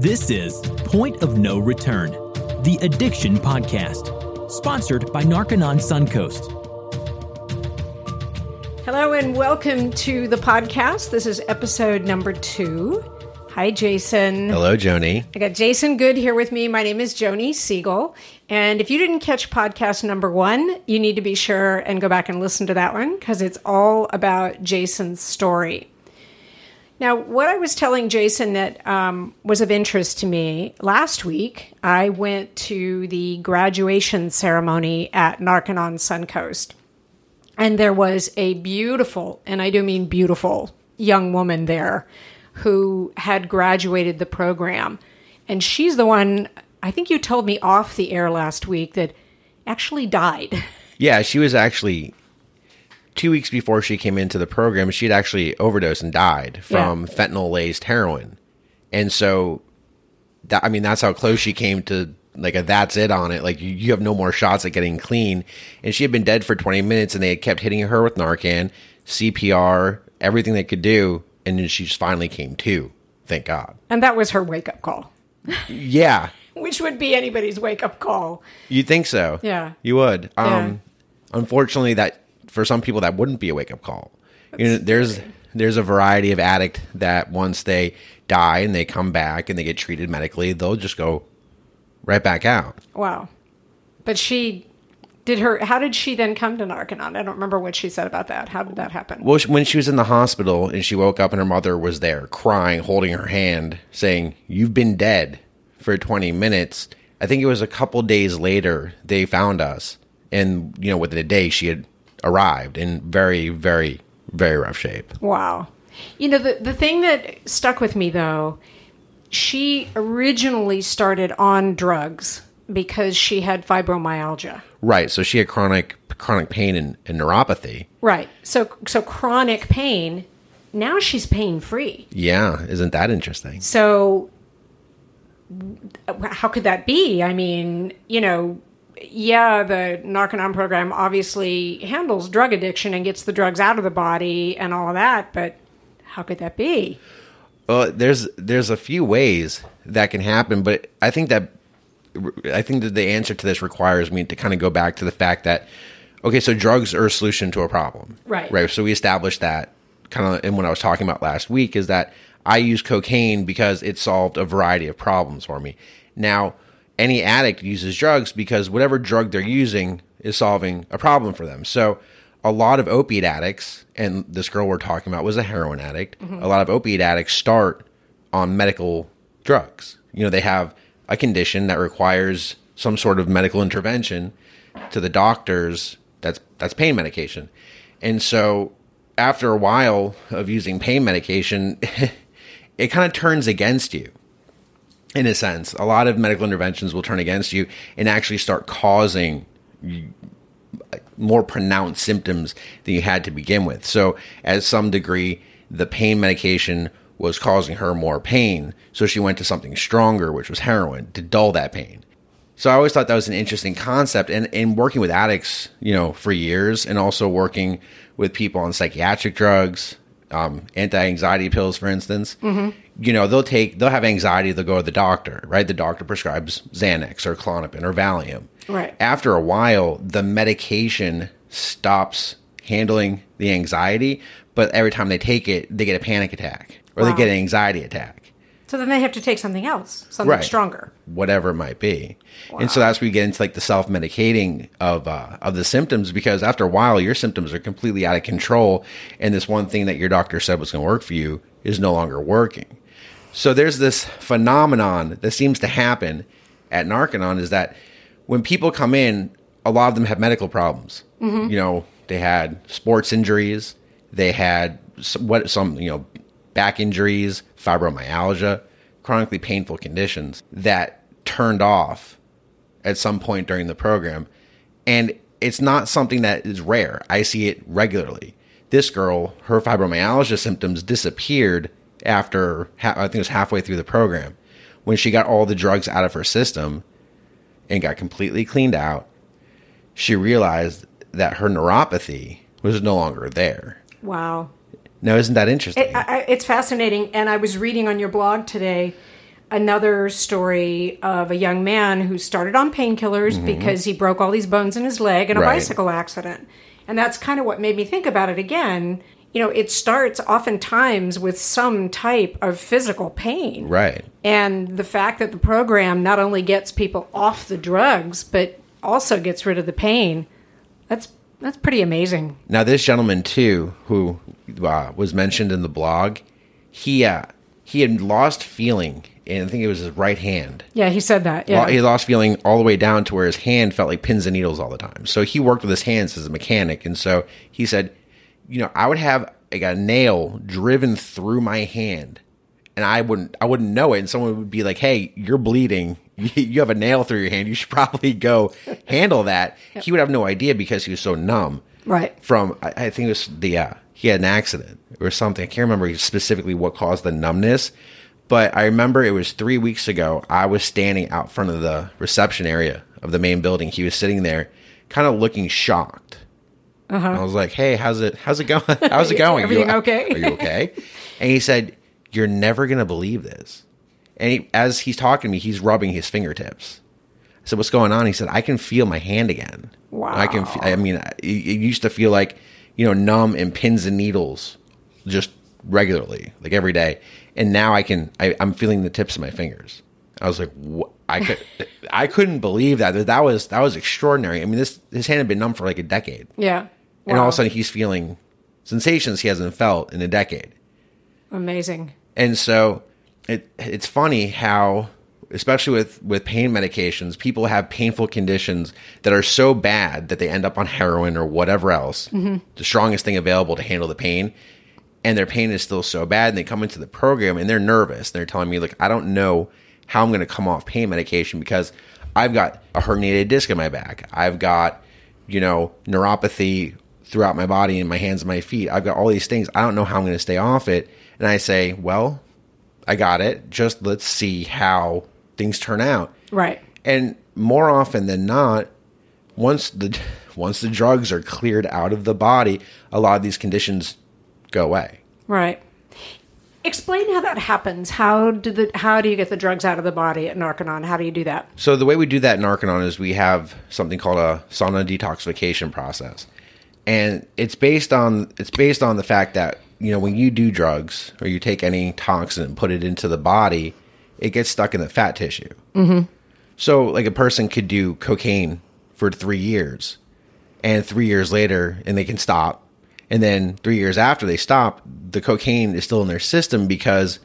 This is Point of No Return, the Addiction Podcast, sponsored by Narconon Suncoast. Hello and welcome to the podcast. This is episode number two. Hi, Jason. Hello, Joni. I got Jason Good here with me. My name is Joni Siegel. And if you didn't catch podcast number one, you need to be sure and go back and listen to that one because it's all about Jason's story. Now, what I was telling Jason that um, was of interest to me last week, I went to the graduation ceremony at Narconon Suncoast. And there was a beautiful, and I do mean beautiful, young woman there who had graduated the program. And she's the one, I think you told me off the air last week that actually died. Yeah, she was actually two weeks before she came into the program, she'd actually overdosed and died from yeah. fentanyl laced heroin. And so, that, I mean, that's how close she came to like a that's it on it. Like you, you have no more shots at getting clean. And she had been dead for 20 minutes and they had kept hitting her with Narcan, CPR, everything they could do. And then she just finally came to. Thank God. And that was her wake up call. yeah. Which would be anybody's wake up call. You'd think so? Yeah. You would. Um, yeah. Unfortunately, that for some people that wouldn't be a wake up call. That's you know, there's scary. there's a variety of addict that once they die and they come back and they get treated medically, they'll just go right back out. Wow. But she did her how did she then come to Narconon? I don't remember what she said about that. How did that happen? Well, when she was in the hospital and she woke up and her mother was there crying, holding her hand, saying, "You've been dead for 20 minutes." I think it was a couple days later they found us. And, you know, within a day she had arrived in very, very, very rough shape. Wow. You know, the, the thing that stuck with me though, she originally started on drugs because she had fibromyalgia. Right. So she had chronic chronic pain and, and neuropathy. Right. So so chronic pain. Now she's pain free. Yeah, isn't that interesting? So how could that be? I mean, you know, yeah, the Narconon program obviously handles drug addiction and gets the drugs out of the body and all of that, but how could that be? Well, there's there's a few ways that can happen, but I think that I think that the answer to this requires me to kind of go back to the fact that okay, so drugs are a solution to a problem, right? Right. So we established that kind of in what I was talking about last week is that I use cocaine because it solved a variety of problems for me. Now any addict uses drugs because whatever drug they're using is solving a problem for them. So a lot of opiate addicts, and this girl we're talking about was a heroin addict. Mm-hmm. A lot of opiate addicts start on medical drugs. You know, they have a condition that requires some sort of medical intervention to the doctors. That's that's pain medication, and so after a while of using pain medication, it kind of turns against you in a sense. A lot of medical interventions will turn against you and actually start causing more pronounced symptoms than you had to begin with. So, at some degree, the pain medication was causing her more pain. So, she went to something stronger, which was heroin, to dull that pain. So, I always thought that was an interesting concept. And in working with addicts, you know, for years, and also working with people on psychiatric drugs, um, anti-anxiety pills, for instance, mm-hmm. You know, they'll take, they'll have anxiety, they'll go to the doctor, right? The doctor prescribes Xanax or Klonopin or Valium. Right. After a while, the medication stops handling the anxiety, but every time they take it, they get a panic attack or wow. they get an anxiety attack. So then they have to take something else, something right. stronger, whatever it might be. Wow. And so that's where we get into like the self medicating of uh, of the symptoms because after a while your symptoms are completely out of control, and this one thing that your doctor said was going to work for you is no longer working. So there's this phenomenon that seems to happen at Narconon is that when people come in, a lot of them have medical problems. Mm-hmm. You know, they had sports injuries, they had some, what some you know back injuries, fibromyalgia, chronically painful conditions that turned off at some point during the program. And it's not something that is rare. I see it regularly. This girl, her fibromyalgia symptoms disappeared after, I think it was halfway through the program, when she got all the drugs out of her system and got completely cleaned out. She realized that her neuropathy was no longer there. Wow. No, isn't that interesting? It, I, it's fascinating. And I was reading on your blog today another story of a young man who started on painkillers because he broke all these bones in his leg in a Mm-hmm. Right. bicycle accident. And that's kind of what made me think about it again. You know, it starts oftentimes with some type of physical pain. Right. And the fact that the program not only gets people off the drugs, but also gets rid of the pain, that's that's pretty amazing. Now, this gentleman too, who uh, was mentioned in the blog, he uh, he had lost feeling, and I think it was his right hand. Yeah, he said that. Yeah. He lost feeling all the way down to where his hand felt like pins and needles all the time. So he worked with his hands as a mechanic, and so he said, you know, I would have like a nail driven through my hand, and I wouldn't I wouldn't know it, and someone would be like, "Hey, you're bleeding. You have a nail through your hand. You should probably go handle that." He would have no idea because he was so numb Right. from I, I think it was the uh, he had an accident or something. I can't remember specifically what caused the numbness, but I remember it was three weeks ago. I was standing out front of the reception area of the main building. He was sitting there, kind of looking shocked. And I was like, "Hey, how's it? How's it going? How's it going? Uh-huh. Everything you, okay?" Are you okay?" and he said, "You're never gonna believe this." And he, as he's talking to me, he's rubbing his fingertips. I said, "What's going on?" He said, "I can feel my hand again. Wow! I can. I mean, it, it used to feel like you know numb and pins and needles, just regularly, like every day. And now I can. I, I'm feeling the tips of my fingers. I was like, what? I could. I couldn't believe that. That was that was extraordinary. I mean, this his hand had been numb for like a decade, Yeah. And all of a sudden he's feeling sensations he hasn't felt in a decade. Amazing. And so it it's funny how especially with with pain medications, people have painful conditions that are so bad that they end up on heroin or whatever else, mm-hmm. the strongest thing available to handle the pain. And their pain is still so bad, and they come into the program and they're nervous. They're telling me, like, I don't know how I'm going to come off pain medication because I've got a herniated disc in my back. I've got, you know, neuropathy throughout my body and my hands and my feet. I've got all these things. I don't know how I'm going to stay off it. And I say, well, I got it. Just let's see how things turn out. Right. And more often than not, once the once the drugs are cleared out of the body, a lot of these conditions go away. Right. Explain how that happens. How do the how do you get the drugs out of the body at Narconon? How do you do that? So the way we do that in Narconon is we have something called a sauna detoxification process, and it's based on it's based on the fact that you know when you do drugs or you take any toxin and put it into the body, it gets stuck in the fat tissue. Mm-hmm. So like a person could do cocaine for three years, and three years later, and they can stop, and then three years after they stop, the cocaine is still in their system because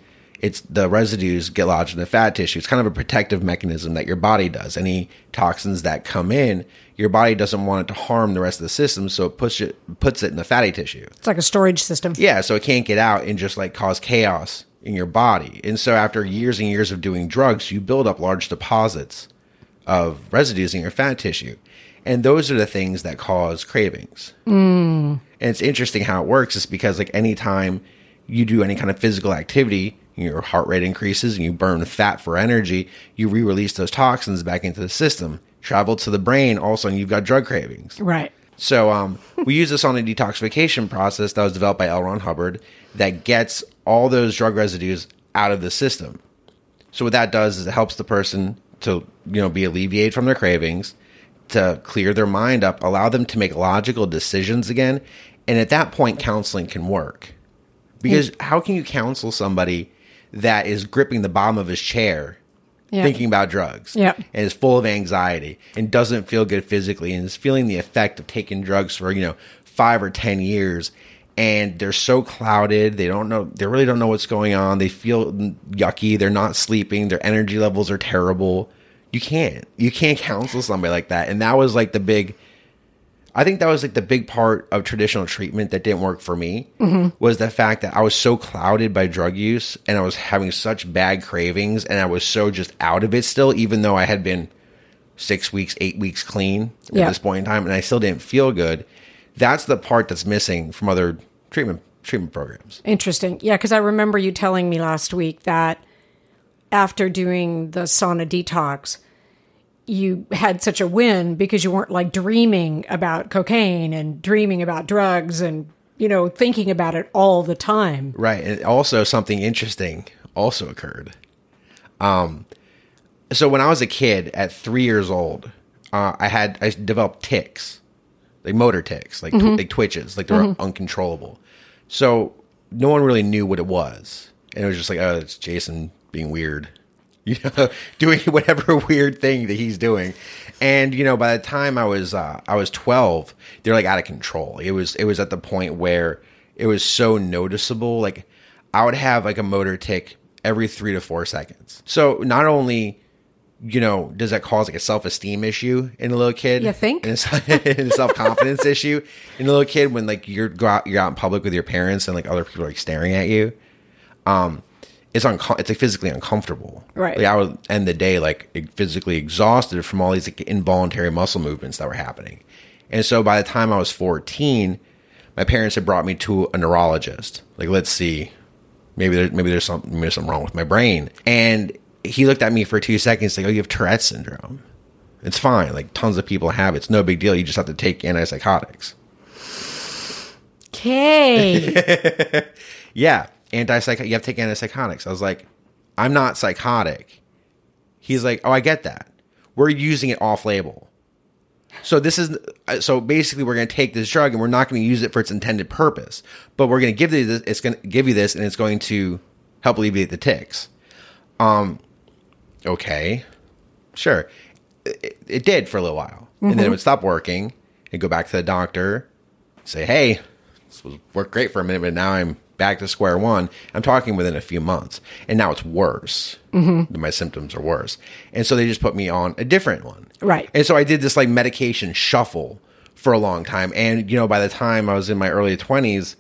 it's the residues get lodged in the fat tissue. It's kind of a protective mechanism that your body does. Any toxins that come in, your body doesn't want it to harm the rest of the system, so it puts it puts it in the fatty tissue. It's like a storage system. Yeah, so it can't get out and just like cause chaos in your body. And so after years and years of doing drugs, you build up large deposits of residues in your fat tissue. And those are the things that cause cravings. Mm. And it's interesting how it works is because like anytime you do any kind of physical activity, your heart rate increases and you burn fat for energy, you re-release those toxins back into the system, travel to the brain, all of a sudden you've got drug cravings. Right. So um, we use this sauna detoxification process that was developed by L. Ron Hubbard that gets all those drug residues out of the system. So what that does is it helps the person to you know be alleviated from their cravings, to clear their mind up, allow them to make logical decisions again, and at that point counseling can work. Because how can you counsel somebody that is gripping the bottom of his chair Yeah. thinking about drugs. Yep. and is full of anxiety and doesn't feel good physically. And is feeling the effect of taking drugs for you know five or ten years. And they're so clouded. They don't know they really don't know what's going on. They feel yucky. They're not sleeping. Their energy levels are terrible. You can't you can't counsel somebody like that. And that was like the big I think that was like the big part of traditional treatment that didn't work for me was the fact that I was so clouded by drug use and I was having such bad cravings and I was so just out of it still, even though I had been six weeks, eight weeks clean Yeah. at this point in time and I still didn't feel good. That's the part that's missing from other treatment treatment programs. Interesting. Yeah, because I remember you telling me last week that after doing the sauna detox, you had such a win because you weren't like dreaming about cocaine and dreaming about drugs and, you know, thinking about it all the time. Right. And also something interesting also occurred. Um, so when I was a kid, at three years old, uh, I had I developed tics, like motor tics, like tw- like twitches, like they were uncontrollable. So no one really knew what it was, and it was just like, oh, it's Jason being weird, you know, doing whatever weird thing that he's doing. And you know, by the time I was uh, I was twelve, they're like out of control. It was it was at the point where it was so noticeable. Like I would have like a motor tic every three to four seconds. So not only you know, does that cause like a self esteem issue in a little kid? You think? And a self confidence issue in a little kid when like you're go out you're out in public with your parents and like other people are like staring at you. Um, it's unco- it's like physically uncomfortable. Right. Like I would end the day like physically exhausted from all these like involuntary muscle movements that were happening. And so by the time I was 14, my parents had brought me to a neurologist. Like, let's see, maybe there, maybe there's something maybe there's something wrong with my brain. And he looked at me for two seconds, like, "Oh, you have Tourette's syndrome. It's fine. Like tons of people have it. It's no big deal. You just have to take antipsychotics." Okay. Yeah, antipsych. You have to take antipsychotics. I was like, "I'm not psychotic." He's like, "Oh, I get that. We're using it off label." So this is so basically we're going to take this drug and we're not going to use it for its intended purpose, but we're going to give you this. It's going to give you this, and it's going to help alleviate the tics. Um, okay, sure, it, it did for a little while, and then it would stop working, and go back to the doctor, say, "Hey, this was worked great for a minute, but now I'm back to square one." I'm talking within a few months, and now it's worse. Mm-hmm. My symptoms are worse, and so they just put me on a different one. Right. And so I did this like medication shuffle for a long time. And, you know, by the time I was in my early 20s,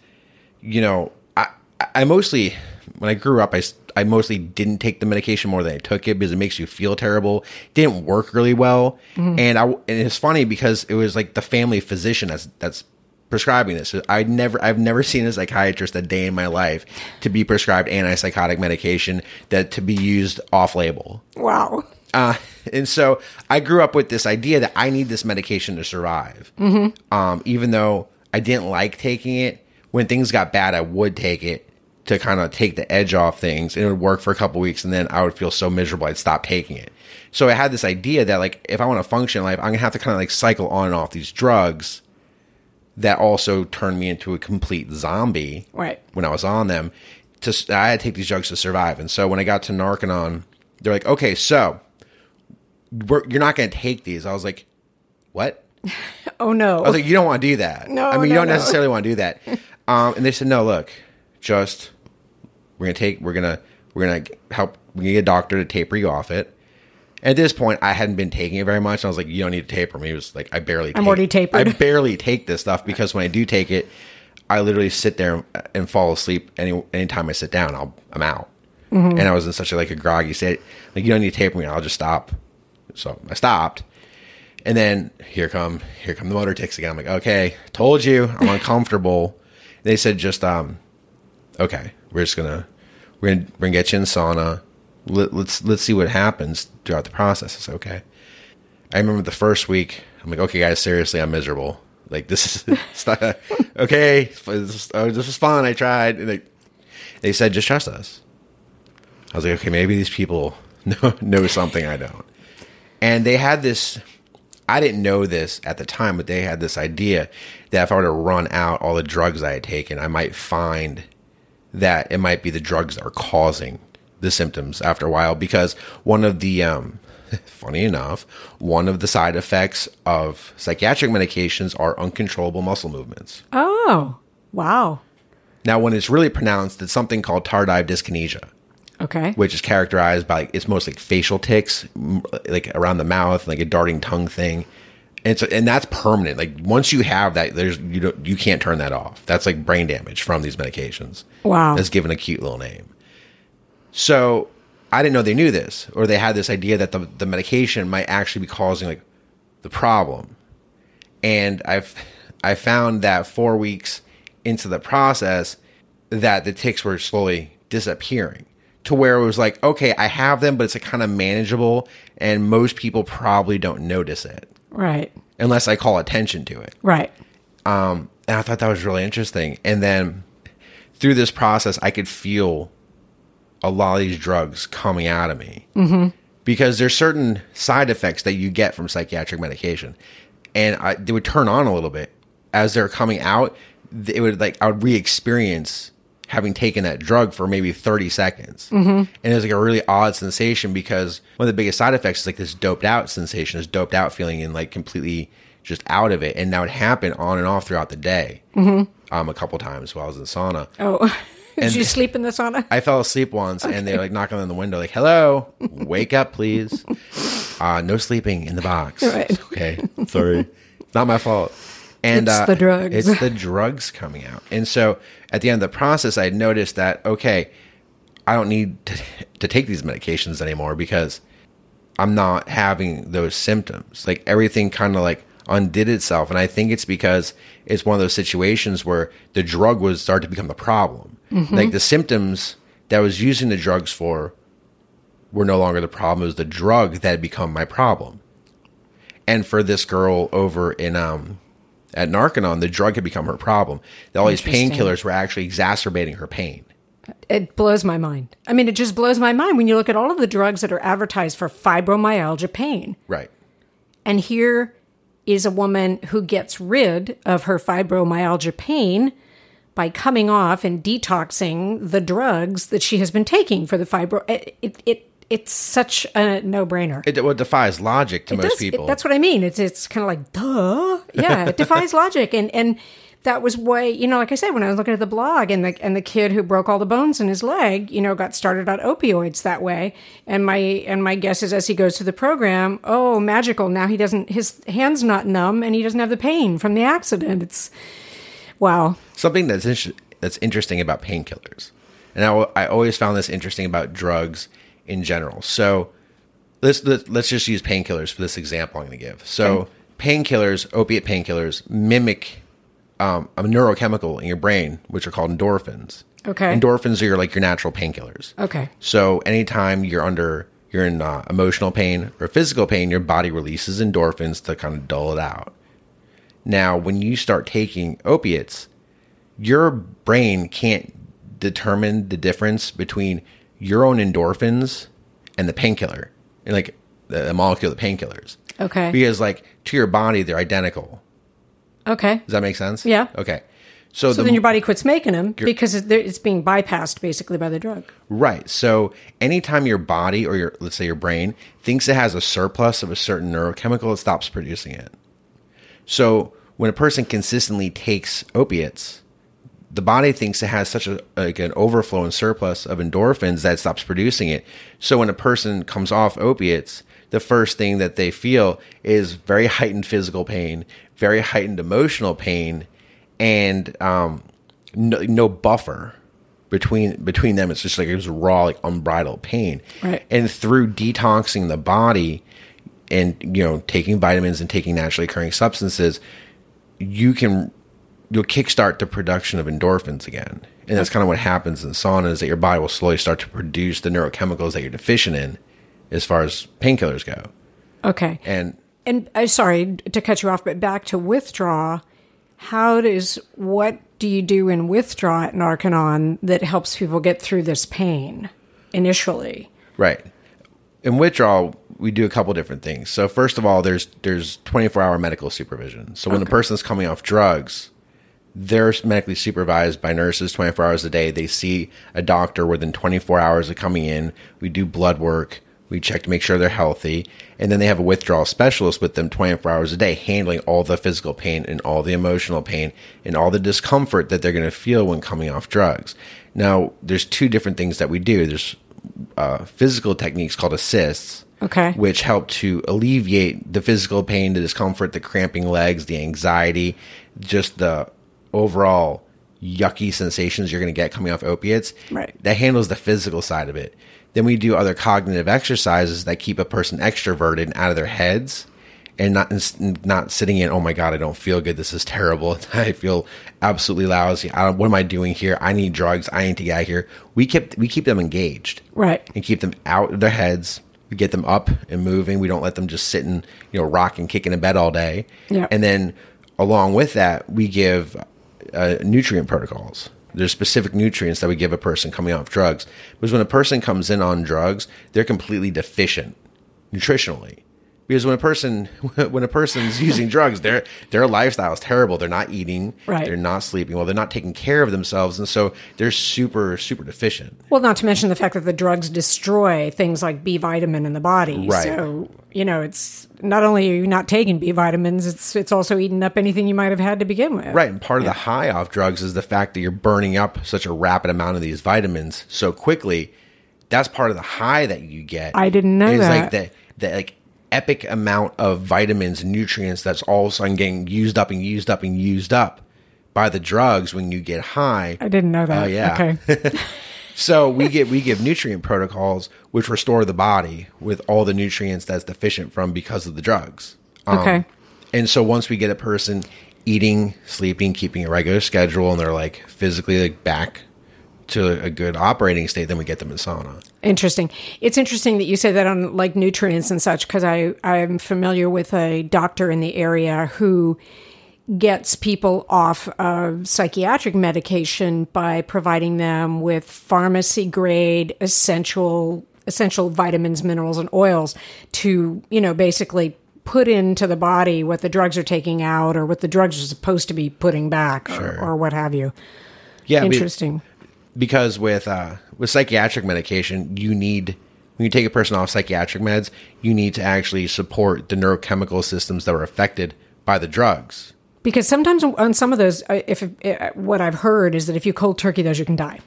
you know, I, I mostly, when I grew up, I, I mostly didn't take the medication more than I took it because it makes you feel terrible. didn't work really well. And I, and it's funny because it was like the family physician that's, that's prescribing this. I never, I've never seen a psychiatrist a day in my life to be prescribed antipsychotic medication that to be used off label. wow. Uh, and so I grew up with this idea that I need this medication to survive. Um, even though I didn't like taking it, when things got bad, I would take it to kind of take the edge off things. And it would work for a couple weeks, and then I would feel so miserable I'd stop taking it. So I had this idea that like if I want to function in life, I'm gonna have to kind of like cycle on and off these drugs that also turned me into a complete zombie Right. when I was on them. To I had to take these drugs to survive, and so when I got to Narconon, they're like, "Okay, so we're, you're not going to take these." I was like, "What?" Oh no. I was like, "You don't want to do that." No, I mean, you don't no. necessarily want to do that. Um, and they said, "No, look, just we're gonna take, we're gonna, we're gonna help. We need a doctor to taper you off it." At this point, I hadn't been taking it very much. And I was like, "You don't need to taper me." It was like I barely. I'm take- already tapered. I barely take this stuff because when I do take it, I literally sit there and fall asleep. Any anytime I sit down, I'll I'm out. Mm-hmm. And I was in such a like a groggy state. Like you don't need to taper me. I'll just stop. So I stopped. And then here come here come the motor tics again. I'm like, okay, told you, I'm uncomfortable. they said just um, okay, we're just gonna we're gonna, we're gonna get you in sauna. Let, let's let's see what happens throughout the process. It's okay. I remember the first week. I'm like, okay, guys, seriously, I'm miserable. Like this is not, okay. This, oh, this was fun. I tried. And they they said just trust us. I was like, okay, maybe these people know know something I don't. And they had this. I didn't know this at the time, but they had this idea that if I were to run out all the drugs I had taken, I might find that it might be the drugs that are causing the symptoms after a while. Because one of the, um, funny enough, one of the side effects of psychiatric medications are uncontrollable muscle movements. oh. Wow. Now, when it's really pronounced, it's something called tardive dyskinesia Okay. which is characterized by it's mostly like facial tics, m- like around the mouth, like a darting tongue thing. And so, and that's permanent. Like once you have that, there's you don't you can't turn that off. That's like brain damage from these medications. Wow. That's given a cute little name. So I didn't know they knew this, or they had this idea that the the medication might actually be causing like the problem. And I've I found that four weeks into the process that the tics were slowly disappearing to where it was like, okay, I have them, but it's kind of manageable, and most people probably don't notice it Right. unless I call attention to it. Right. Um, and I thought that was really interesting. And then through this process, I could feel a lot of these drugs coming out of me. Mm-hmm. Because there's certain side effects that you get from psychiatric medication. And I, they would turn on a little bit as they're coming out. It would like, I would re experience having taken that drug for maybe 30 seconds. Mm-hmm. And it was like a really odd sensation because one of the biggest side effects is like this doped out sensation, this doped out feeling and like completely just out of it. And that would happen on and off throughout the day. Mm-hmm. Um, a couple times while I was in the sauna. Oh. Did you sleep in the sauna? I fell asleep once okay. and they were like knocking on the window, like, hello, wake up, please. Uh, no sleeping in the box. Right. Okay. Sorry. not my fault. And it's uh, the drugs. It's the drugs coming out. And so at the end of the process, I noticed that, okay, I don't need to, to take these medications anymore because I'm not having those symptoms. Like everything kind of like undid itself. And I think it's because it's one of those situations where the drug was starting to become the problem. Mm-hmm. Like the symptoms that I was using the drugs for were no longer the problem. It was the drug that had become my problem. And for this girl over in um at Narconon, the drug had become her problem. All these painkillers were actually exacerbating her pain. It blows my mind. I mean, it just blows my mind when you look at all of the drugs that are advertised for fibromyalgia pain. Right. And here is a woman who gets rid of her fibromyalgia pain by coming off and detoxing the drugs that she has been taking for the fibro. It, it, it it's such a no brainer. It, well, it defies logic to most does, people. That's what I mean. It's it's kind of like duh. Yeah, it defies logic, and and that was why you know, like I said, when I was looking at the blog, and the and the kid who broke all the bones in his leg, you know, got started on opioids that way. And my and my guess is as he goes through the program, oh, magical! Now he doesn't. His hands not numb, and he doesn't have the pain from the accident. It's wow. Something that's in- that's interesting about painkillers, and I, I always found this interesting about drugs in general. So let's let's just use painkillers for this example I'm going to give. So okay. painkillers, opiate painkillers, mimic um, a neurochemical in your brain, which are called endorphins. Okay. Endorphins are your, like your natural painkillers. Okay. So anytime you're under you're in uh, emotional pain or physical pain, your body releases endorphins to kind of dull it out. Now, when you start taking opiates, your brain can't determine the difference between your own endorphins and the painkiller, and like the, molecule of the painkillers. Okay. Because like to your body, they're identical. Okay. Does that make sense? Yeah. Okay. So, so the, then your body quits making them because it's being bypassed basically by the drug. Right. So anytime your body or your let's say your brain thinks it has a surplus of a certain neurochemical, it stops producing it. So when a person consistently takes opiates, the body thinks it has such a like an overflow and surplus of endorphins that it stops producing it. So when a person comes off opiates, the first thing that they feel is very heightened physical pain, very heightened emotional pain, and um, no, no buffer between between them. It's just like it was raw, like unbridled pain. Right. And through detoxing the body and you know taking vitamins and taking naturally occurring substances, you can you'll kickstart the production of endorphins again. And that's kind of what happens in sauna is that your body will slowly start to produce the neurochemicals that you're deficient in as far as painkillers go. Okay. And and uh, sorry to cut you off, but back to withdraw. How does what do you do in withdraw at Narconon that helps people get through this pain initially? Right. In withdrawal, we do a couple different things. So first of all, there's there's 24 hour medical supervision. So when okay. the person's coming off drugs, they're medically supervised by nurses 24 hours a day. They see a doctor within 24 hours of coming in. We do blood work. We check to make sure they're healthy. And then they have a withdrawal specialist with them 24 hours a day, handling all the physical pain and all the emotional pain and all the discomfort that they're going to feel when coming off drugs. Now, there's two different things that we do. There's uh, physical techniques called assists. Okay. Which help to alleviate the physical pain, the discomfort, the cramping legs, the anxiety, just the overall yucky sensations you're going to get coming off opiates. Right. That handles the physical side of it. Then we do other cognitive exercises that keep a person extroverted and out of their heads and not not sitting in oh my god I don't feel good this is terrible I feel absolutely lousy I don't, what am I doing here I need drugs I need to get out here we keep we keep them engaged right and keep them out of their heads we get them up and moving we don't let them just sit and you know rock and kick in a bed all day yeah. and then along with that we give uh, nutrient protocols There's specific nutrients that we give a person coming off drugs. Because when a person comes in on drugs, they're completely deficient nutritionally. Because when a person when a person's using drugs, their their lifestyle is terrible. They're not eating, Right. they're not sleeping well, they're not taking care of themselves, and so they're super super deficient. Well, not to mention the fact that the drugs destroy things like B vitamin in the body. Right. So, you know, it's not only are you not taking B vitamins, it's it's also eating up anything you might have had to begin with. Right, and part of the high off drugs is the fact that you're burning up such a rapid amount of these vitamins so quickly. That's part of the high that you get. I didn't know It's that. like that the like epic amount of vitamins and nutrients that's all of a sudden getting used up and used up and used up by the drugs when you get high. I didn't know that. Oh, yeah. Okay. So we get we give nutrient protocols which restore the body with all the nutrients that's deficient from because of the drugs. Um, Okay. And so once we get a person eating, sleeping, keeping a regular schedule, and they're like physically like back to a good operating state, then we get them in sauna. Interesting. It's interesting that you say that on like nutrients and such because I I'm familiar with a doctor in the area who gets people off of psychiatric medication by providing them with pharmacy grade essential essential vitamins, minerals and oils to, you know, basically put into the body what the drugs are taking out or what the drugs are supposed to be putting back or, or what have you. Yeah, Interesting. Because with uh, with psychiatric medication, you need when you take a person off psychiatric meds, you need to actually support the neurochemical systems that were affected by the drugs. Because sometimes on some of those, uh, if uh, what I've heard is that if you cold turkey those, you can die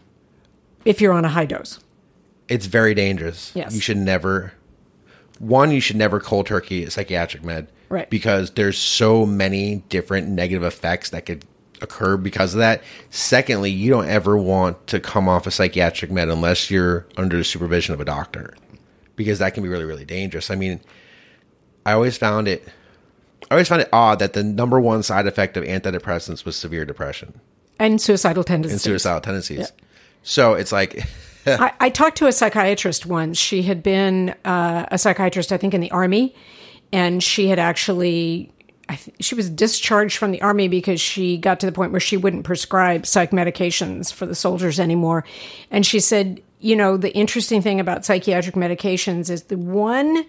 if you're on a high dose. It's very dangerous. Yes. You should never one, you should never cold turkey a psychiatric med. Right. Because there's so many different negative effects that could occur because of that. Secondly, you don't ever want to come off a psychiatric med unless you're under the supervision of a doctor. Because that can be really, really dangerous. I mean, I always found it I always found it odd that the number one side effect of antidepressants was severe depression And suicidal tendencies. and suicidal tendencies. So it's like I, I talked to a psychiatrist once. She had been uh, a psychiatrist, I think, in the army, and she had actually. I th- she was discharged from the army because she got to the point where she wouldn't prescribe psych medications for the soldiers anymore. And she said, you know, the interesting thing about psychiatric medications is the one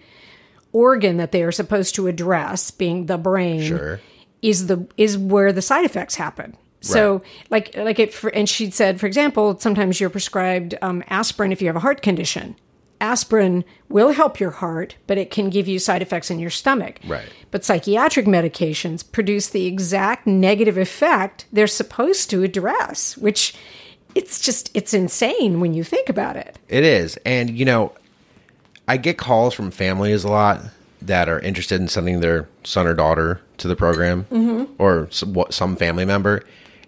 organ that they are supposed to address, being the brain, Sure. is the is where the side effects happen. So, Right. like, like it, for, and she said, for example, sometimes you're prescribed um, aspirin if you have a heart condition. Aspirin will help your heart, but it can give you side effects in your stomach. Right. But psychiatric medications produce the exact negative effect they're supposed to address, which it's just it's insane when you think about it. It is. And, you know, I get calls from families a lot that are interested in sending their son or daughter to the program mm-hmm. or some, what, some family member.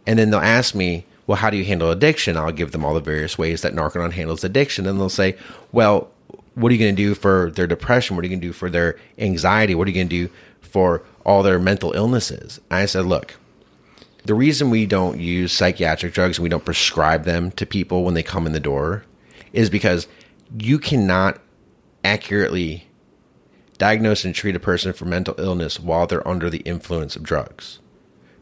And then they'll ask me, well, how do you handle addiction? I'll give them all the various ways that Narconon handles addiction. And they'll say, well, what are you going to do for their depression? What are you going to do for their anxiety? What are you going to do for all their mental illnesses? And I said, look, the reason we don't use psychiatric drugs and we don't prescribe them to people when they come in the door is because you cannot accurately diagnose and treat a person for mental illness while they're under the influence of drugs.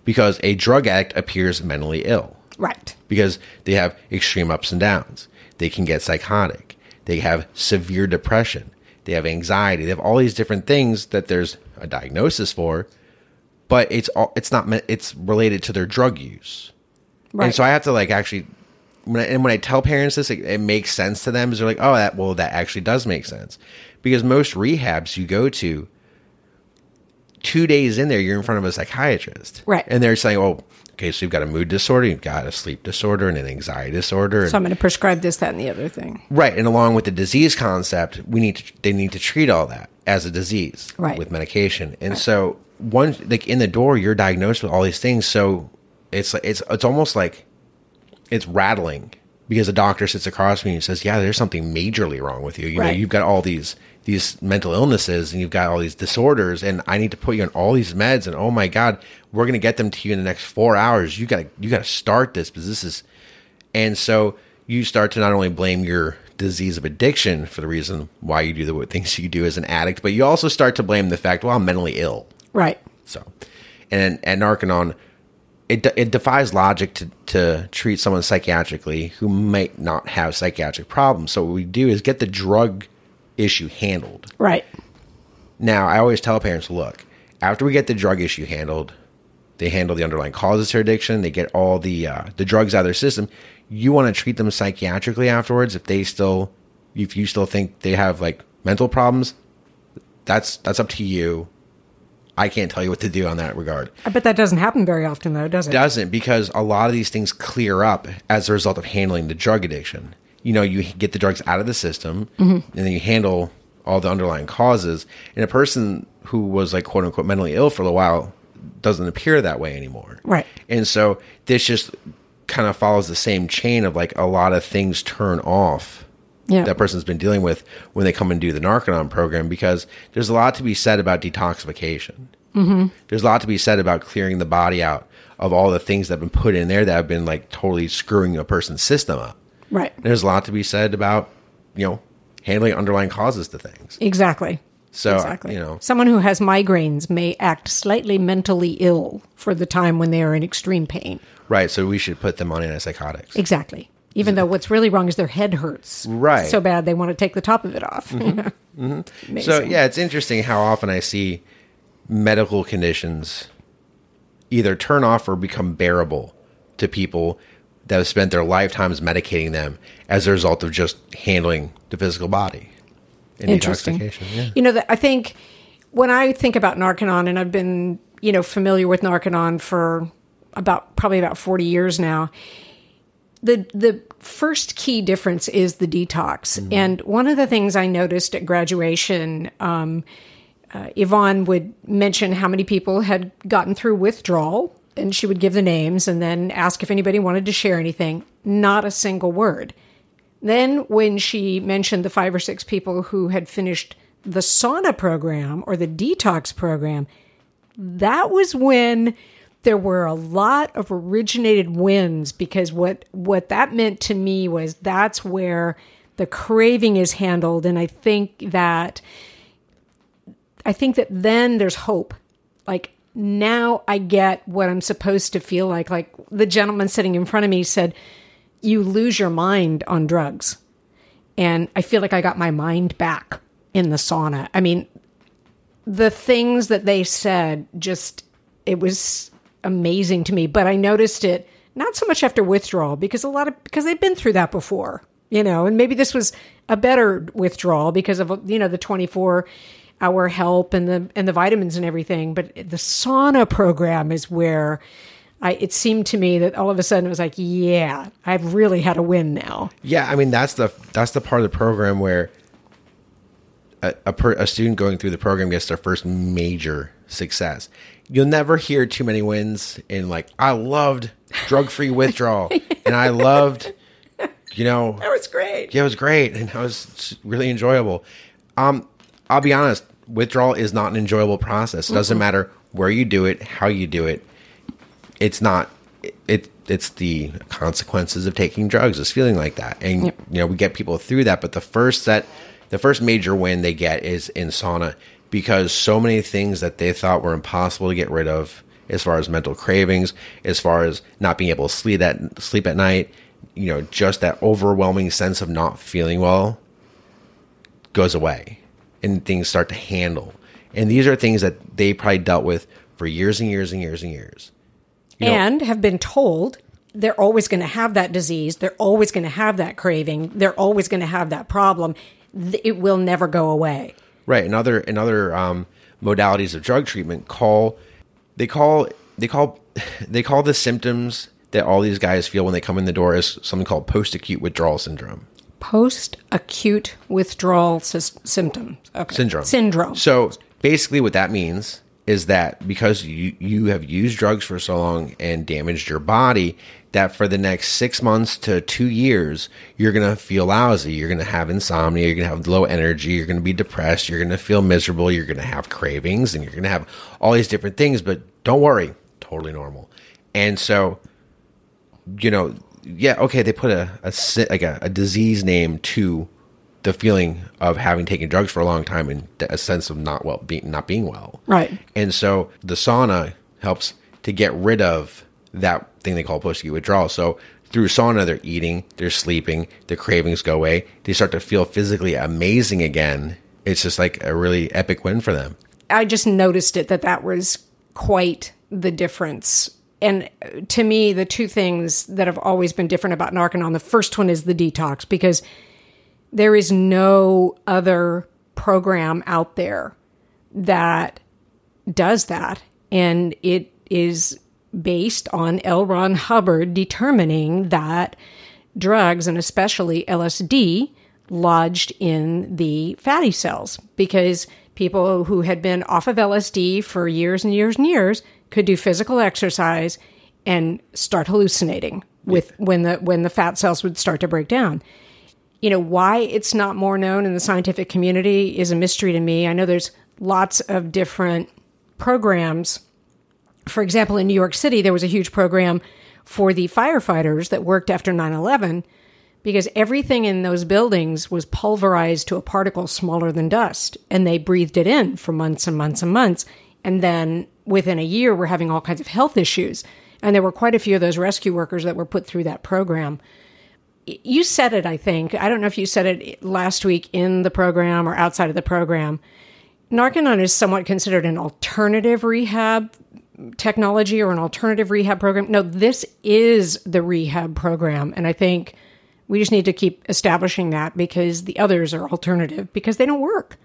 Because a drug addict appears mentally ill Right. because they have extreme ups and downs. They can get psychotic. They have severe depression. They have anxiety. They have all these different things that there's a diagnosis for, but it's all it's not it's related to their drug use. Right. And so I have to like actually when I, and when I tell parents this, it, it makes sense to them. Is they're like, oh, that well, that actually does make sense because most rehabs you go to, two days in there, you're in front of a psychiatrist, Right. And they're saying, oh, okay, so you've got a mood disorder, you've got a sleep disorder, and an anxiety disorder, so I'm going to prescribe this, that, and the other thing. right? And along with the disease concept, we need to they need to treat all that as a disease, Right. With medication, and so one like in the door, you're diagnosed with all these things, so it's like it's it's almost like it's rattling because a doctor sits across from you and says, "Yeah, there's something majorly wrong with you. You know, you've got all these these mental illnesses and you've got all these disorders, and I need to put you on all these meds. And oh my god, we're gonna get them to you in the next four hours. You gotta you gotta start this because this is." And so you start to not only blame your disease of addiction for the reason why you do the things you do as an addict, but you also start to blame the fact, well, I'm mentally ill. Right. So, and at Narconon, it it defies logic to to treat someone psychiatrically who might not have psychiatric problems. So what we do is get the drug issue handled. Right. Now, I always tell parents, look, after we get the drug issue handled, they handle the underlying causes to addiction, they get all the uh, the drugs out of their system. You want to treat them psychiatrically afterwards if they still if you still think they have like mental problems, that's that's up to you. I can't tell you what to do on that regard. I bet that doesn't happen very often, though, does it? doesn't because a lot of these things clear up as a result of handling the drug addiction. You know, you get the drugs out of the system mm-hmm. and then you handle all the underlying causes. And a person who was like quote unquote mentally ill for a little while doesn't appear that way anymore. Right. And so this just kind of follows the same chain of like a lot of things turn off Yeah. that person's been dealing with when they come and do the Narconon program because there's a lot to be said about detoxification. Mm-hmm. There's a lot to be said about clearing the body out of all the things that have been put in there that have been like totally screwing a person's system up. Right. There's a lot to be said about, you know, handling underlying causes to things. Exactly. So, exactly. you know, Someone who has migraines may act slightly mentally ill for the time when they are in extreme pain. right. So we should put them on antipsychotics. Exactly. Even though what's really wrong is their head hurts. Right. So bad they want to take the top of it off. Mm-hmm. Mm-hmm. So yeah, it's interesting how often I see medical conditions either turn off or become bearable to people that have spent their lifetimes medicating them as a result of just handling the physical body. And Interesting. Yeah. You know, that I think when I think about Narconon and I've been, you know, familiar with Narconon for about probably about 40 years now, the the first key difference is the detox. And one of the things I noticed at graduation, um, uh, Yvonne would mention how many people had gotten through withdrawal, and she would give the names and then ask if anybody wanted to share anything. Not a single word. Then, when she mentioned the five or six people who had finished the sauna program or the detox program, that was when there were a lot of originated wins because what what that meant to me was that's where the craving is handled and I think that I think that then there's hope. Like now I get what I'm supposed to feel like. Like the gentleman sitting in front of me said, you lose your mind on drugs. And I feel like I got my mind back in the sauna. I mean, the things that they said just, it was amazing to me. But I noticed it not so much after withdrawal because a lot of, because they've been through that before, you know, and maybe this was a better withdrawal because of, you know, the 24 hour help and the, and the vitamins and everything. But the sauna program is where, I, it seemed to me that all of a sudden it was like, yeah, I've really had a win now. Yeah, I mean that's the that's the part of the program where a a, per, a student going through the program gets their first major success. You'll never hear too many wins in like I loved drug free withdrawal and I loved you know That was great. yeah, it was great and it was really enjoyable. Um, I'll be honest, withdrawal is not an enjoyable process. It doesn't matter where you do it, how you do it. It's not. It it's the consequences of taking drugs is feeling like that, and you know we get people through that. But the first that the first major win they get is in sauna because so many things that they thought were impossible to get rid of, as far as mental cravings, as far as not being able to sleep that sleep at night, you know, just that overwhelming sense of not feeling well goes away and things start to handle. And these are things that they probably dealt with for years and years and years and years. You know- and have been told they're always going to have that disease. They're always going to have that craving. They're always going to have that problem. It will never go away. Right. And other and other um, modalities of drug treatment call they call they call they call the symptoms that all these guys feel when they come in the door as something called post acute withdrawal syndrome. Post acute withdrawal symptoms. Okay. syndrome. Syndrome. So basically, what that means is that because you you have used drugs for so long and damaged your body, that for the next six months to two years, you're gonna feel lousy. You're gonna have insomnia. You're gonna have low energy. You're gonna be depressed. You're gonna feel miserable. You're gonna have cravings, and you're gonna have all these different things. But don't worry, totally normal. And so you know, yeah, okay, they put a, a like a, a disease name to the feeling of having taken drugs for a long time and a sense of not well being not being well. Right. And so the sauna helps to get rid of that thing they call post acute withdrawal. So through sauna, they're eating, they're sleeping, the cravings go away. They start to feel physically amazing again. It's just like a really epic win for them. I just noticed it that that was quite the difference. And uh, to me, the two things that have always been different about Narconon the first one is the detox, because there is no other program out there that does that. And it is based on L. Ron Hubbard determining that drugs, and especially LSD, lodged in the fatty cells because people who had been off of LSD for years and years and years could do physical exercise and start hallucinating with when the when the fat cells would start to break down. You know, why it's not more known in the scientific community is a mystery to me. I know there's lots of different programs. For example, in New York City, there was a huge program for the firefighters that worked after 9 11 because everything in those buildings was pulverized to a particle smaller than dust. And they breathed it in for months and months and months. And then within a year, we're having all kinds of health issues. And there were quite a few of those rescue workers that were put through that program. You said it, I think. I don't know if you said it last week in the program or outside of the program. Narconon is somewhat considered an alternative rehab technology or an alternative rehab program. No, this is the rehab program. And I think we just need to keep establishing that because the others are alternative because they don't work.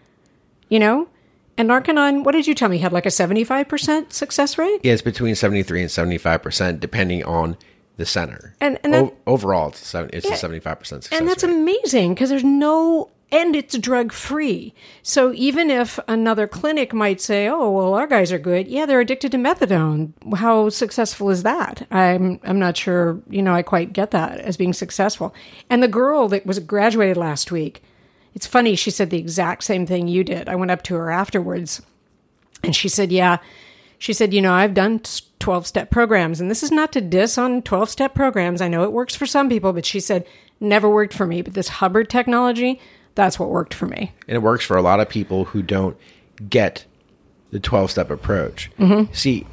You know? And Narconon, what did you tell me, had like a 75% success rate? Yeah, it's between 73 and 75%, depending on the center. And- and that- o- overall, it's, seven, it's a 75% success And that's rate. amazing because there's no, and it's drug free. So even if another clinic might say, oh, well, our guys are good, yeah, they're addicted to methadone. How successful is that? I'm, I'm not sure, you know, I quite get that as being successful. And the girl that was graduated last week, it's funny, she said the exact same thing you did. I went up to her afterwards and she said, Yeah. She said, You know, I've done 12 step programs, and this is not to diss on 12 step programs. I know it works for some people, but she said, Never worked for me. But this Hubbard technology, that's what worked for me. and it works for a lot of people who don't get the 12 step approach. Mm-hmm. See,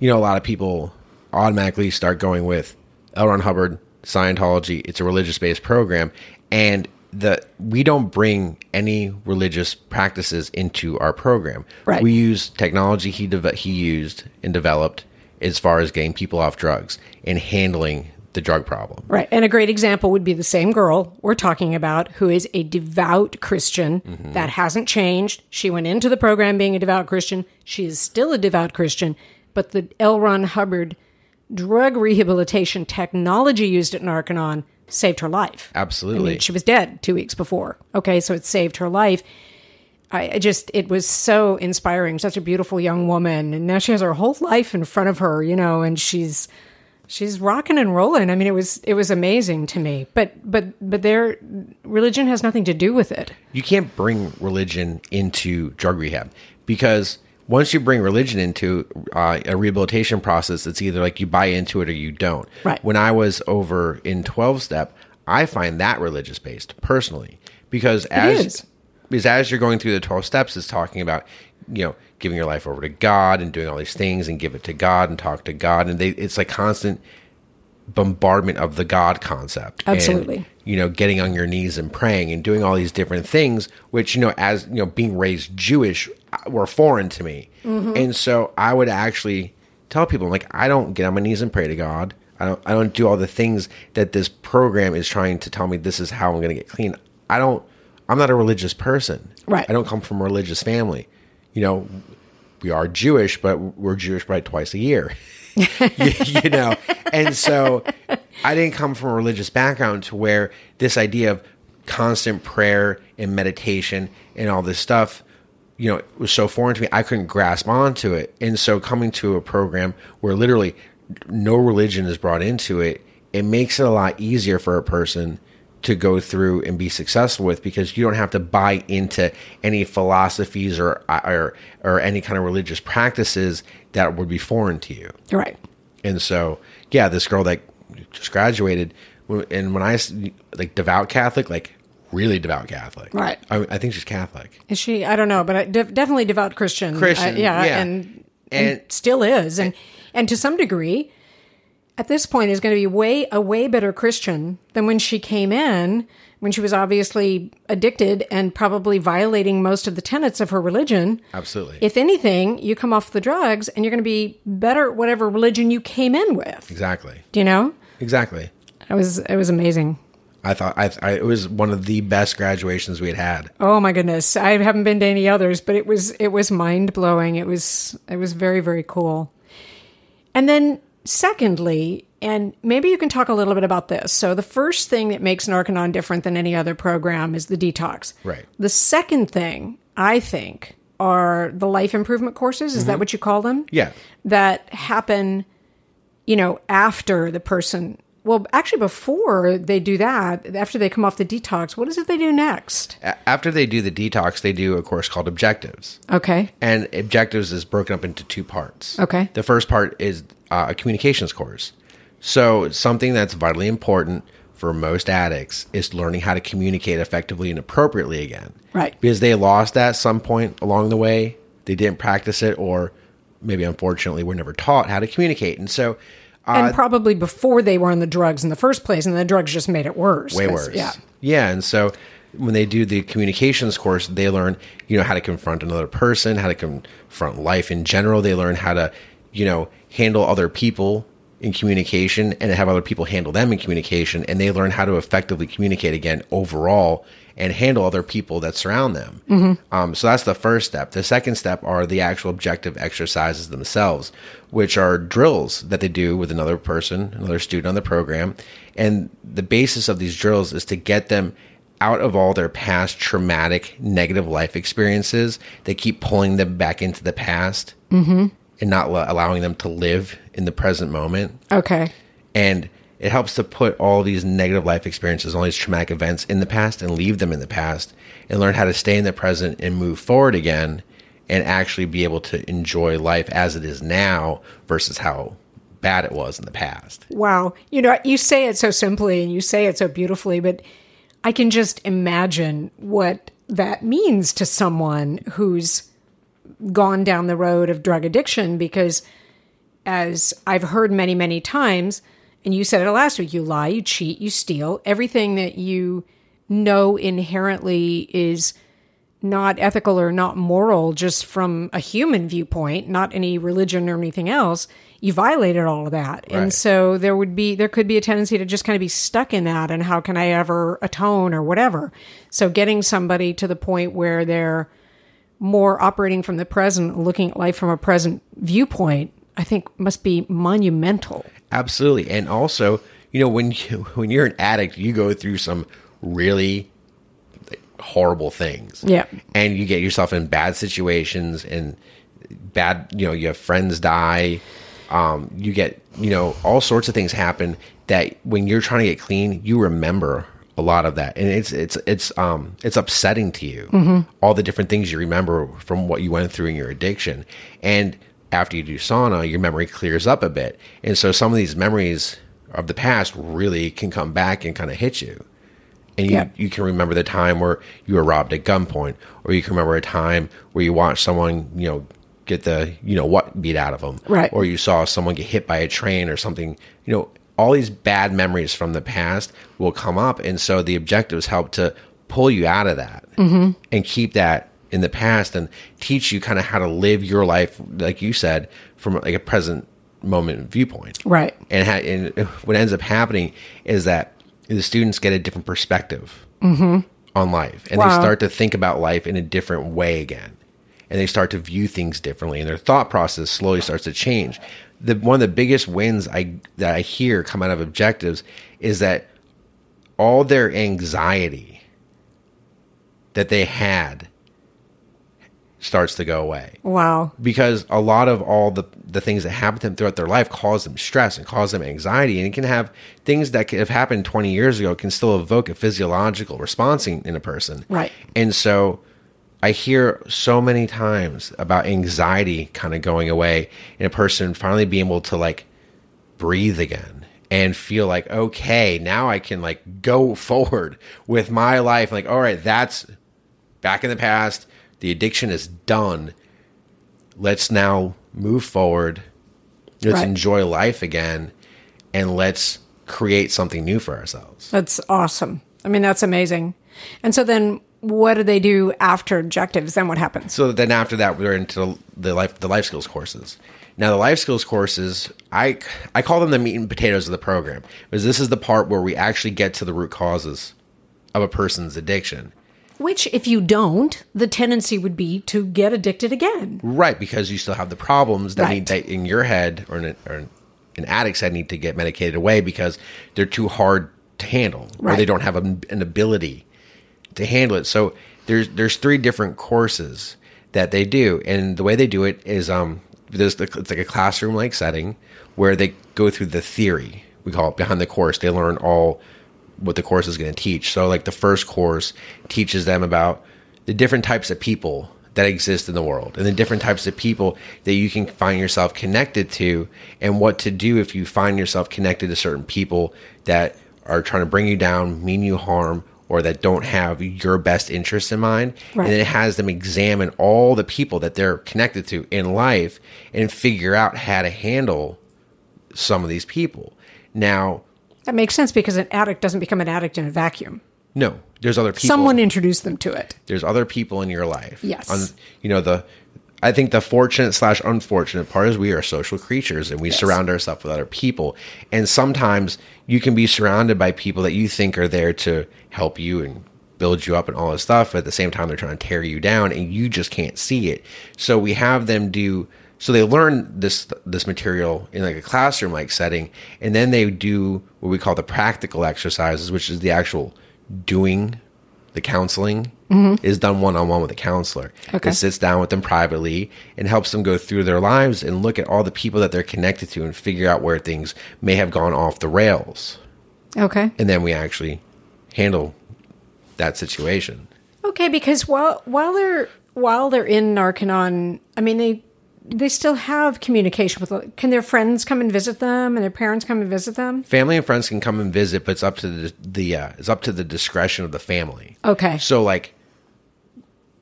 you know, a lot of people automatically start going with L. Ron Hubbard, Scientology. It's a religious based program. And the we don't bring any religious practices into our program. Right. We use technology he deve- he used and developed as far as getting people off drugs and handling the drug problem. Right. And a great example would be the same girl we're talking about who is a devout Christian. That hasn't changed. She went into the program being a devout Christian. She is still a devout Christian. But the L. Ron Hubbard drug rehabilitation technology used at Narconon saved her life. Absolutely. I mean, she was dead two weeks before. Okay, so it saved her life. I I just, it was so inspiring. Such a beautiful young woman, and now she has her whole life in front of her, you know, and she's she's rocking and rolling. I mean, it was it was amazing to me. But but but their religion has nothing to do with it. you can't bring religion into drug rehab because once you bring religion into uh, a rehabilitation process, it's either like you buy into it or you don't. Right. When I was over in 12 step, I find that religious based personally because as is. because as you're going through the 12 steps, it's talking about, you know, giving your life over to God and doing all these things and give it to God and talk to God. And they, it's like constant bombardment of the God concept. And, Absolutely. you know, getting on your knees and praying and doing all these different things, which, you know, as, you know, being raised Jewish uh, were foreign to me. And so I would actually tell people, like, I don't get on my knees and pray to God. I don't, I don't do all the things that this program is trying to tell me this is how I'm going to get clean. I don't, I'm not a religious person. Right. I don't come from a religious family. You know, we are Jewish, but we're Jewish right twice a year. you, you know, and so I didn't come from a religious background to where this idea of constant prayer and meditation and all this stuff, you know, was so foreign to me. I couldn't grasp onto it, and so coming to a program where literally no religion is brought into it, it makes it a lot easier for a person to go through and be successful with because you don't have to buy into any philosophies or or or any kind of religious practices that would be foreign to you. Right. And so, yeah, this girl that just graduated, and when I like devout Catholic, like really devout Catholic, Right. I, I think she's Catholic. Is she? I don't know, but I, def- definitely devout Christian. Christian, I- yeah, yeah. and, and And- still is, and and to some degree, at this point is going to be way a way better Christian than when she came in, when she was obviously addicted and probably violating most of the tenets of her religion. Absolutely. If anything, you come off the drugs and you're going to be better at whatever religion you came in with. exactly. Do you know? Exactly. It was it was amazing. I thought I, I it was one of the best graduations we had had. Oh my goodness. I haven't been to any others, but it was it was mind blowing. It was it was very, very cool. And then secondly, and maybe you can talk a little bit about this. So the first thing that makes Narconon different than any other program is the detox. Right. The second thing, I think, are the life improvement courses. Is that mm-hmm. what you call them? Yeah. That happen, you know, after the person well, actually, before they do that, after they come off the detox, what is it they do next? After they do the detox, they do a course called Objectives. Okay. And Objectives is broken up into two parts. Okay. The first part is uh, a communications course. So, something that's vitally important for most addicts is learning how to communicate effectively and appropriately again. Right. Because they lost that at some point along the way. They didn't practice it, or maybe unfortunately were never taught how to communicate. And so, and probably before they were on the drugs in the first place, and the drugs just made it worse. way worse. Yeah. Yeah. And so when they do the communications course, they learn, you know, how to confront another person, how to confront life in general. They learn how to, you know, handle other people in communication and have other people handle them in communication. And they learn how to effectively communicate again overall and handle other people that surround them. Um, so that's the first step. The second step are the actual objective exercises themselves, which are drills that they do with another person, another student on the program. And the basis of these drills is to get them out of all their past traumatic, negative life experiences. They keep pulling them back into the past and not lo- allowing them to live in the present moment Okay. and it helps to put all these negative life experiences, all these traumatic events in the past and leave them in the past and learn how to stay in the present and move forward again and actually be able to enjoy life as it is now versus how bad it was in the past. Wow. You know, you say it so simply and you say it so beautifully, but I can just imagine what that means to someone who's gone down the road of drug addiction because as I've heard many, many times, and you said it last week, you lie, you cheat, you steal, everything that you know inherently is not ethical or not moral just from a human viewpoint, not any religion or anything else, you violated all of that. And so there would be there could be a tendency to just kind of be stuck in that and how can I ever atone or whatever. So getting somebody to the point where they're more operating from the present, looking at life from a present viewpoint, I think must be monumental. Absolutely. And also, you know, when you when you're an addict, you go through some really horrible things. Yeah. And you get yourself in bad situations and bad, you know, you have friends die. Um, you get, you know, all sorts of things happen that when you're trying to get clean, you remember a lot of that. And it's it's it's um it's upsetting to you. All the different things you remember from what you went through in your addiction. And after you do sauna, your memory clears up a bit. And so some of these memories of the past really can come back and kind of hit you. And you, Yeah. you can remember the time where you were robbed at gunpoint, or you can remember a time where you watched someone, you know, get the, you know, what beat out of them. Right. Or you saw someone get hit by a train or something, you know, all these bad memories from the past will come up. And so the objectives help to pull you out of that mm-hmm. and keep that in the past and teach you kind of how to live your life, like you said, from like a present moment viewpoint. Right. and, ha- and what ends up happening is that the students get a different perspective mm-hmm. on life and they start to think about life in a different way again and they start to view things differently and their thought process slowly starts to change. The one of the biggest wins i that i hear come out of objectives is that all their anxiety that they had starts to go away. Wow. because a lot of all the the things that happen to them throughout their life cause them stress and cause them anxiety. And it can have things that could have happened 20 years ago can still evoke a physiological response in, in a person. Right. and so i hear so many times about anxiety kind of going away and a person finally being able to like breathe again and feel like okay now i can like go forward with my life. Like all right that's back in the past the addiction is done let's now move forward let's Right. enjoy life again and let's create something new for ourselves. That's awesome. I mean, that's amazing. And so then what do they do after objectives? Then what happens? So then after that, we're into the life the life skills courses. Now the life skills courses, I I call them the meat and potatoes of the program because this is the part where we actually get to the root causes of a person's addiction. Which, if you don't, the tendency would be to get addicted again. Right, because you still have the problems that Right. need that in your head or in, or addict's head need to get medicated away because they're too hard to handle or they don't have a, an ability to handle it. So there's there's three different courses that they do, and the way they do it is um there's the, it's like a classroom like setting where they go through the theory we call it behind the course. They learn all what the course is going to teach. So like the first course teaches them about the different types of people that exist in the world and the different types of people that you can find yourself connected to and what to do if you find yourself connected to certain people that are trying to bring you down, mean you harm, or that don't have your best interests in mind. Right. And it has them examine all the people that they're connected to in life and figure out how to handle some of these people. Now, That makes sense because an addict doesn't become an addict in a vacuum. no, there's other people. Someone introduced them to it. there's other people in your life. Yes. you know the. I think the fortunate slash unfortunate part is we are social creatures and we surround ourselves with other people. And sometimes you can be surrounded by people that you think are there to help you and build you up and all this stuff. But at the same time, they're trying to tear you down and you just can't see it. So we have them do. So they learn this this material in like a classroom like setting, and then they do what we call the practical exercises, which is the actual doing the counseling mm-hmm. is done one on one with a counselor. Okay. It sits down with them privately and helps them go through their lives and look at all the people that they're connected to and figure out where things may have gone off the rails. Okay. And then we actually handle that situation. Okay, because while while they're while they're in Narconon, I mean they they still have communication with. Can their friends come and visit them, and their parents come and visit them? Family and friends can come and visit, but it's up to the the uh, it's up to the discretion of the family. Okay. So like,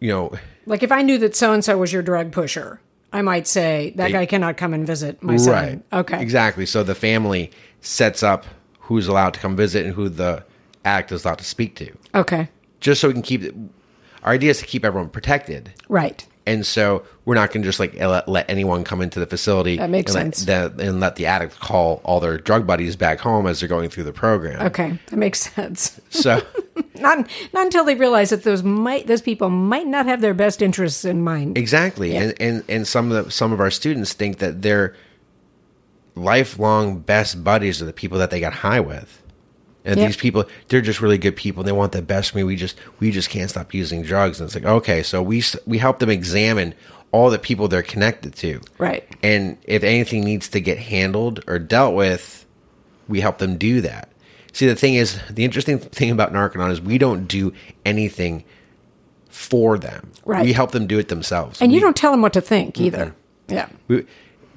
you know, Like if I knew that so and so was your drug pusher, I might say that guy cannot come and visit my son. Right. Okay. Exactly. So the family sets up who's allowed to come visit and who the act is allowed to speak to, Okay. just so we can keep. Our idea is to keep everyone protected, Right. And so we're not going to just like let, let anyone come into the facility. That makes and sense. Let, the, and let the addict call all their drug buddies back home as they're going through the program. Okay. That makes sense. So not not until they realize that those might those people might not have their best interests in mind. Exactly, Yeah. and, and and some of the some of our students think that their lifelong best buddies are the people that they got high with, and Yep. these people they're just really good people. They want the best for me. We just we just can't stop using drugs, and it's like okay, so we we help them examine all the people they're connected to, Right. And if anything needs to get handled or dealt with, we help them do that. See, the thing is, the interesting thing about Narconon is we don't do anything for them. Right. We help them do it themselves. And you don't tell them what to think either. Yeah. we,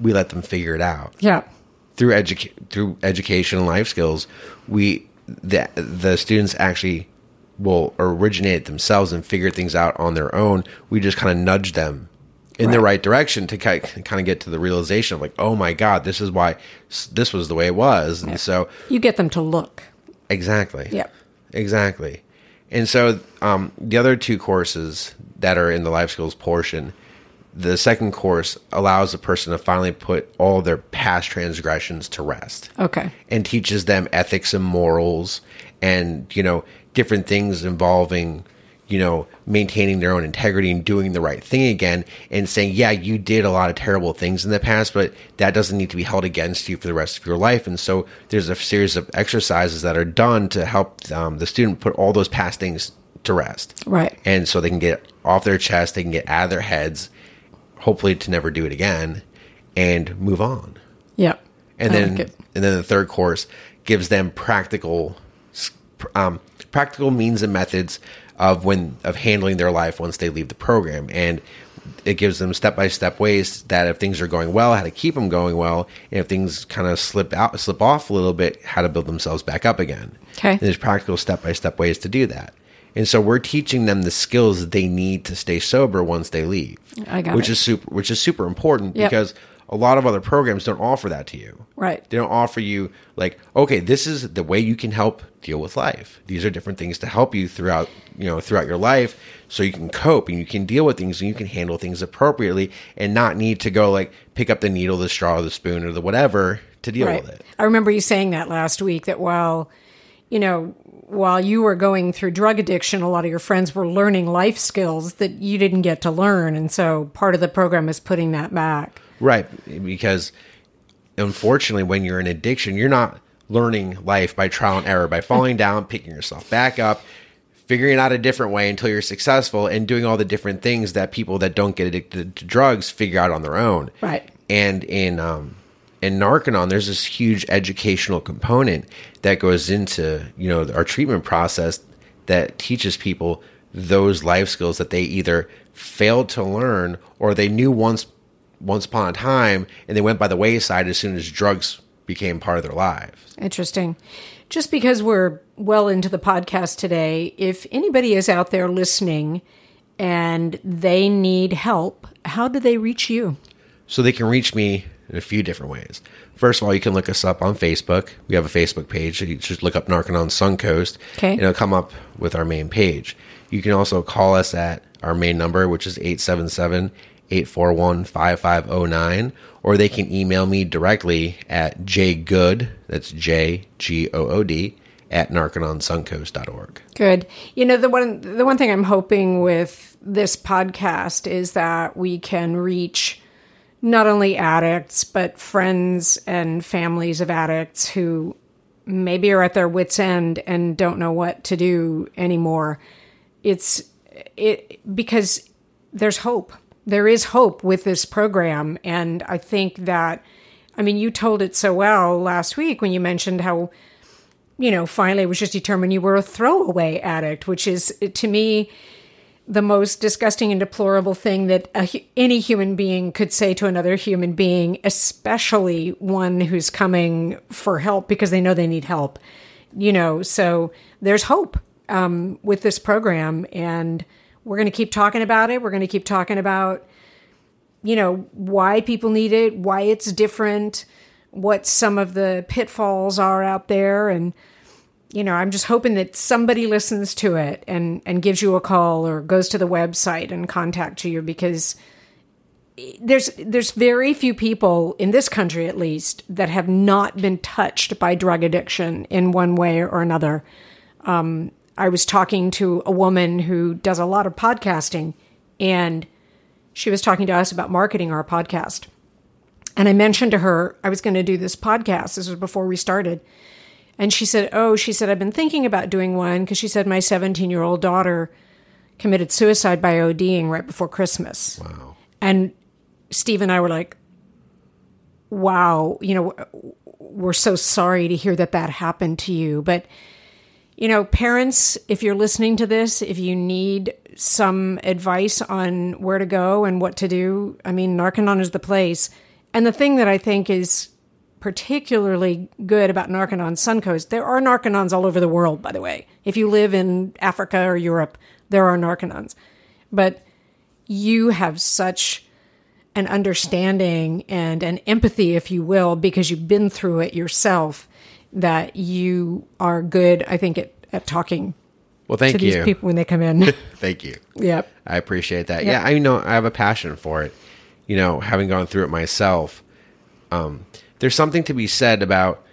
we let them figure it out Yeah. through educa- through education and life skills we the the students actually will originate themselves and figure things out on their own we just kind of nudge them in the Right. right direction to kind of get to the realization of like oh my god this is why this was the way it was and so You get them to look. Exactly. Yep. Exactly. And so um, the other two courses that are in the life skills portion, the second course allows a person to finally put all their past transgressions to rest Okay. and teaches them ethics and morals and, you know, different things involving, you know, maintaining their own integrity and doing the right thing again and saying, yeah, you did a lot of terrible things in the past, but that doesn't need to be held against you for the rest of your life. And so there's a series of exercises that are done to help um, the student put all those past things to rest. Right. And so they can get off their chest, they can get out of their heads, hopefully to never do it again and move on. Yeah. and I then like and then the third course gives them practical um, practical means and methods of when of handling their life once they leave the program. And it gives them step by step ways that if things are going well how to keep them going well. And if things kind of slip out slip off a little bit how to build themselves back up again. Okay. and there's practical step by step ways to do that and so we're teaching them the skills they need to stay sober once they leave I got which it. is super which is super important Yep. because a lot of other programs don't offer that to you. Right. They don't offer you like, okay, this is the way you can help deal with life. These are different things to help you throughout, you know, throughout your life so you can cope and you can deal with things and you can handle things appropriately and not need to go like pick up the needle, the straw, the spoon or the whatever to deal Right. with it. I remember you saying that last week that while, you know, while you were going through drug addiction, a lot of your friends were learning life skills that you didn't get to learn. And so part of the program is putting that back. Right. Because unfortunately, when you're in addiction, you're not learning life by trial and error, by falling down, picking yourself back up, figuring out a different way until you're successful, and doing all the different things that people that don't get addicted to drugs figure out on their own. Right. And in um, in Narconon, there's this huge educational component that goes into you know our treatment process that teaches people those life skills that they either failed to learn or they knew once once upon a time and they went by the wayside as soon as drugs became part of their lives. Interesting. Just because we're well into the podcast today, if anybody is out there listening and they need help, how do they reach you? So they can reach me in a few different ways. First of all, you can look us up on Facebook. We have a Facebook page. You just look up Narconon Suncoast, Okay. and it'll come up with our main page. You can also call us at our main number, which is 877 841 5509, or they can email me directly at jgood, that's J G O O D, at narcononsuncoast.org. Good. You know, the one the one thing I'm hoping with this podcast is that we can reach not only addicts but friends and families of addicts who maybe are at their wits end and don't know what to do anymore. It's it because there's hope. There is hope with this program and I think that I mean you told it so well last week when you mentioned how you know, finally it was just determined you were a throwaway addict, which is to me the most disgusting and deplorable thing that a, any human being could say to another human being, especially one who's coming for help because they know they need help. You know, so there's hope um, with this program, and we're going to keep talking about it. We're going to keep talking about you know why people need it why it's different what some of the pitfalls are out there and you know i'm just hoping that somebody listens to it and and gives you a call or goes to the website and contacts you because there's there's very few people in this country at least that have not been touched by drug addiction in one way or another um, i was talking to a woman who does a lot of podcasting and she was talking to us about marketing our podcast. And I mentioned to her I was going to do this podcast. This was before we started. And she said, Oh, she said, I've been thinking about doing one because she said my 17 year old daughter committed suicide by ODing right before Christmas. Wow. And Steve and I were like, wow, you know, we're so sorry to hear that that happened to you. But, you know, parents, if you're listening to this, if you need some advice on where to go and what to do, I mean, Narconon is the place. And the thing that I think is particularly good about Narconon Suncoast, there are Narconons all over the world, by the way. If you live in Africa or Europe, there are Narconons. But you have such an understanding and an empathy, if you will, because you've been through it yourself, that you are good, I think, at, at talking Well, thank to you. these people when they come in. Thank you. yep. I appreciate that. Yeah. Yeah, I know I have a passion for it. You know, having gone through it myself, um, there's something to be said about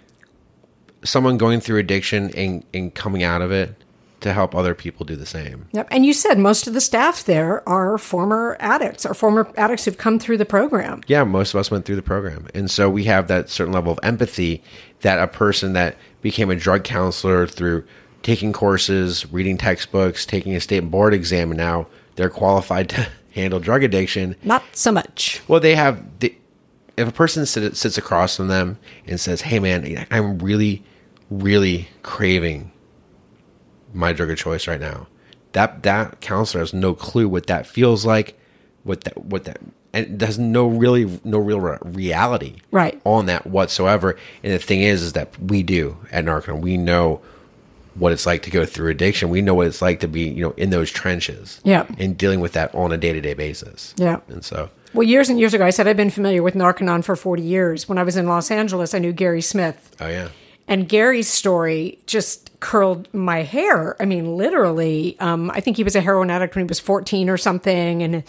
someone going through addiction and, and coming out of it to help other people do the same. Yep. And you said most of the staff there are former addicts or former addicts who've come through the program. Yeah, most of us went through the program. And so we have that certain level of empathy that a person that became a drug counselor through taking courses, reading textbooks, taking a state board exam, and now they're qualified to handle drug addiction. Not so much. Well, they have. The, if a person sit, sits across from them and says, "Hey, man, I'm really, really craving my drug of choice right now," that that counselor has no clue what that feels like, what that what that and there's no really no real reality Right. on that whatsoever. And the thing is, is that we do at Narcan, we know what it's like to go through addiction. We know what it's like to be, you know, in those trenches. Yeah. And dealing with that on a day to day basis. Yeah. And so, Well, years and years ago, I said I've been familiar with Narconon for 40 years. When I was in Los Angeles, I knew Gary Smith. oh yeah. And Gary's story just curled my hair. I mean, literally. Um, I think he was a heroin addict when he was 14 or something and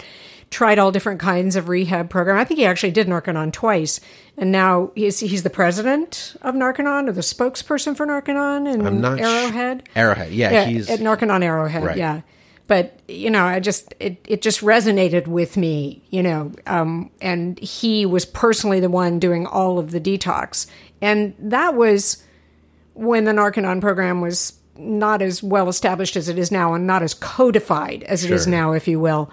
tried all different kinds of rehab program. I think he actually did Narconon twice. And now he's, he's the president of Narconon or the spokesperson for Narconon and I'm not sh- Arrowhead. Arrowhead. Yeah, yeah, he's at Narconon Arrowhead. Right. Yeah, but you know, I just it it just resonated with me. You know, um, and he was personally the one doing all of the detox, and that was when the Narconon program was not as well established as it is now, and not as codified as it is Sure. now, if you will.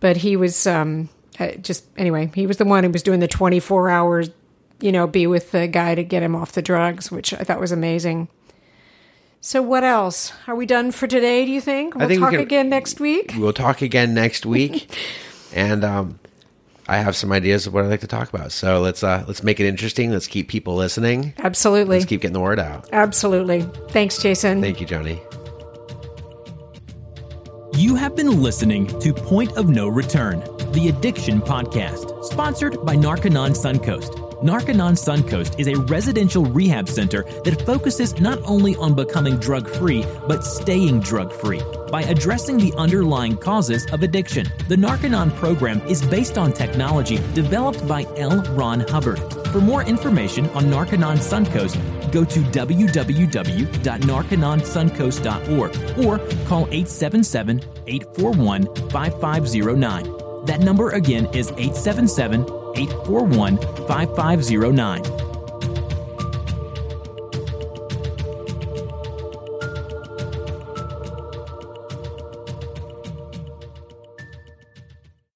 But he was um, uh, just anyway. He was the one who was doing the twenty four hours. You know, be with the guy to get him off the drugs, which I thought was amazing. So what else? Are we done for today? Do you think we'll think we talk can- again next week? we'll talk again next week. and um I have some ideas of what I'd like to talk about. So let's uh let's make it interesting. Let's keep people listening. Absolutely, Let's keep getting the word out. absolutely. Thanks, Jason. Thank you, Johnny. You have been listening to Point of No Return, the Addiction Podcast, sponsored by Narconon Suncoast. Narconon Suncoast is a residential rehab center that focuses not only on becoming drug free, but staying drug free by addressing the underlying causes of addiction. The Narconon program is based on technology developed by L. Ron Hubbard. For more information on Narconon Suncoast, go to www.narcononsuncoast.org or call 877 841 5509. That number again is 877 841 5509.